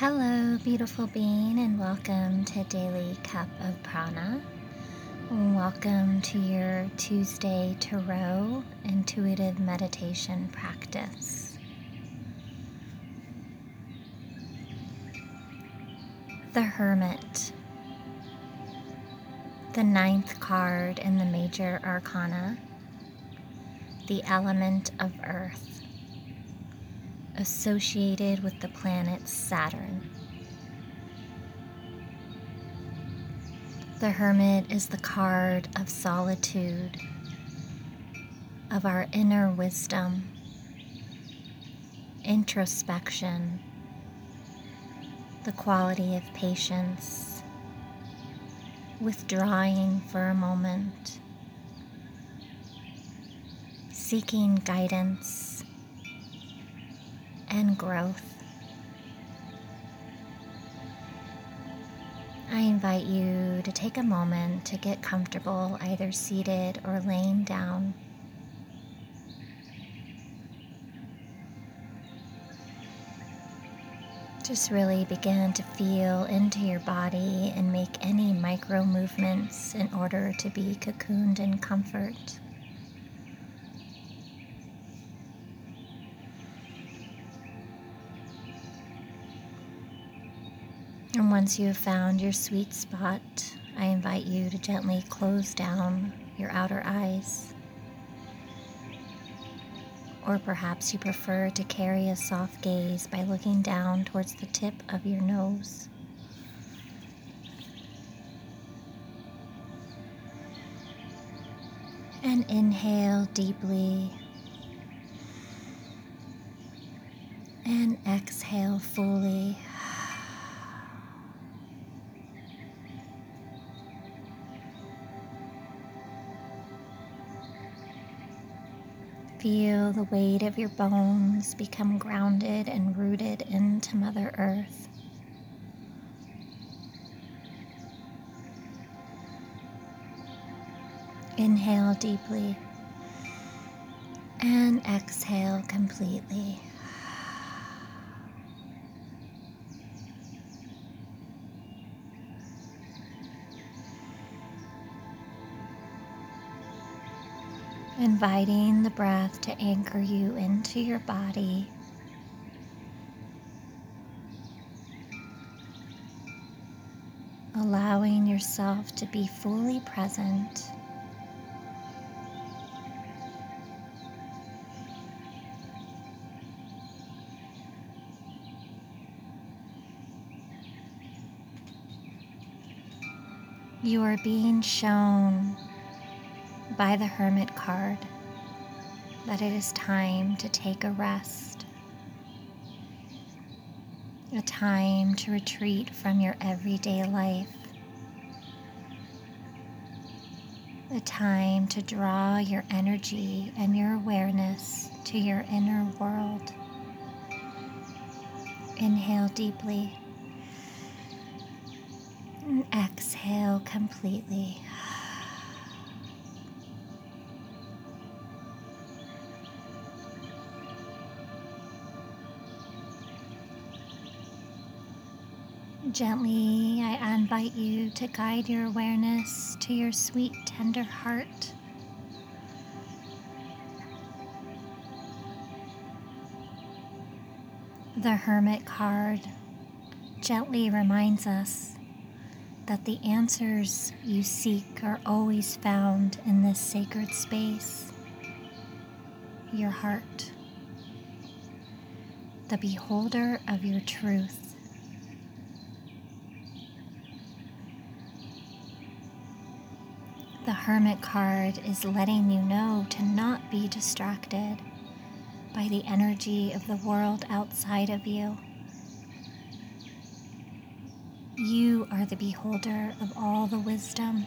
Hello, beautiful being, and welcome to Daily Cup of Prana. Welcome to your Tuesday Tarot Intuitive Meditation practice. The Hermit, the ninth card in the Major Arcana, the element of Earth associated with the planet Saturn. The Hermit is the card of solitude, of our inner wisdom, introspection, the quality of patience, withdrawing for a moment, seeking guidance and growth. I invite you to take a moment to get comfortable, either seated or laying down. Just really begin to feel into your body and make any micro movements in order to be cocooned in comfort. And once you have found your sweet spot, I invite you to gently close down your outer eyes. Or perhaps you prefer to carry a soft gaze by looking down towards the tip of your nose. And inhale deeply. And exhale fully. Feel the weight of your bones become grounded and rooted into Mother Earth. Inhale deeply and exhale completely. Inviting the breath to anchor you into your body. Allowing yourself to be fully present. You are being shown by the Hermit card that it is time to take a rest, a time to retreat from your everyday life, a time to draw your energy and your awareness to your inner world. Inhale deeply and exhale completely. Gently, I invite you to guide your awareness to your sweet, tender heart. The Hermit card gently reminds us that the answers you seek are always found in this sacred space, your heart, the beholder of your truth. The Hermit card is letting you know to not be distracted by the energy of the world outside of you. You are the beholder of all the wisdom.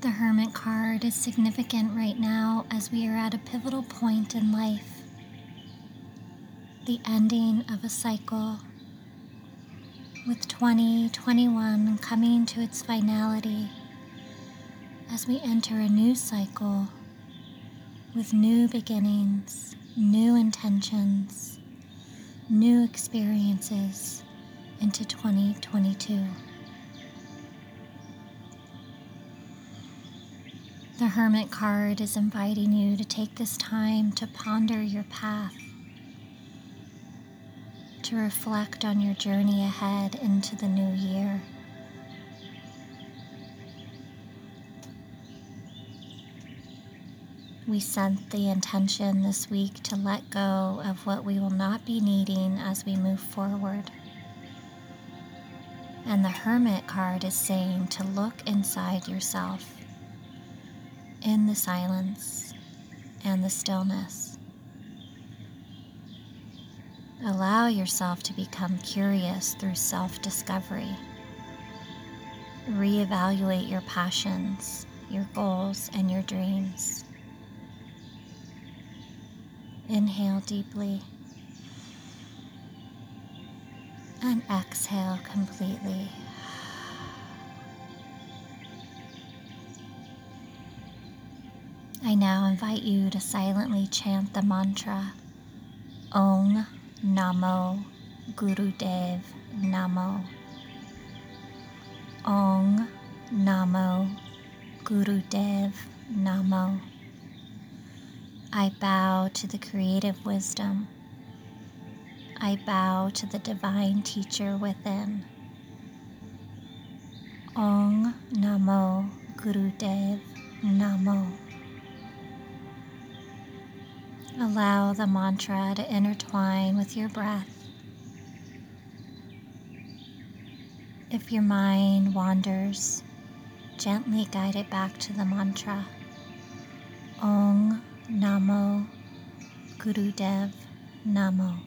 The Hermit card is significant right now as we are at a pivotal point in life. The ending of a cycle with 2021 coming to its finality as we enter a new cycle with new beginnings, new intentions, new experiences into 2022. The Hermit card is inviting you to take this time to ponder your path, to reflect on your journey ahead into the new year. We sent the intention this week to let go of what we will not be needing as we move forward. And the Hermit card is saying to look inside yourself in the silence and the stillness. Allow yourself to become curious through self discovery. Reevaluate your passions, your goals, and your dreams. Inhale deeply and exhale completely. I now invite you to silently chant the mantra Om Namo Gurudev Namo. Ong Namo Gurudev Namo. I bow to the creative wisdom. I bow to the divine teacher within. Ong Namo Gurudev Namo. Allow the mantra to intertwine with your breath. If your mind wanders, gently guide it back to the mantra. Om Namo Gurudev Namo.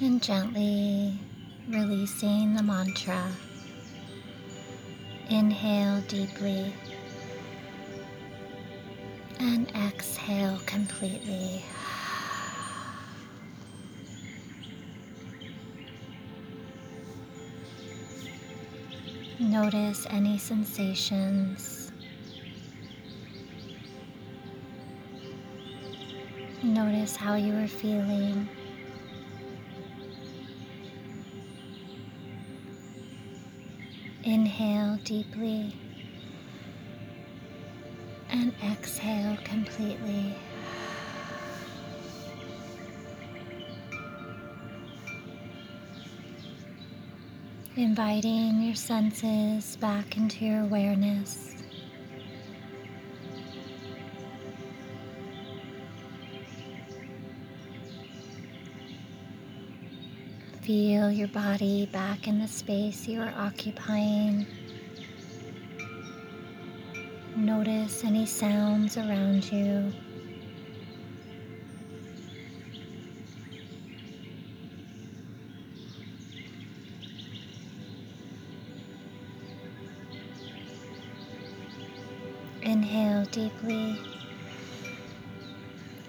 And gently releasing the mantra. Inhale deeply And exhale completely. Notice any sensations. Notice how you are feeling. Inhale deeply and exhale completely. Inviting your senses back into your awareness. Feel your body back in the space you are occupying. Notice any sounds around you. Inhale deeply.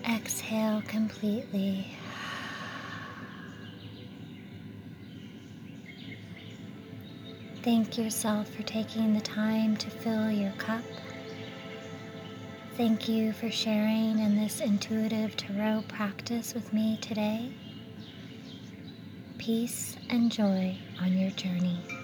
Exhale completely. Thank yourself for taking the time to fill your cup. Thank you for sharing in this intuitive tarot practice with me today. Peace and joy on your journey.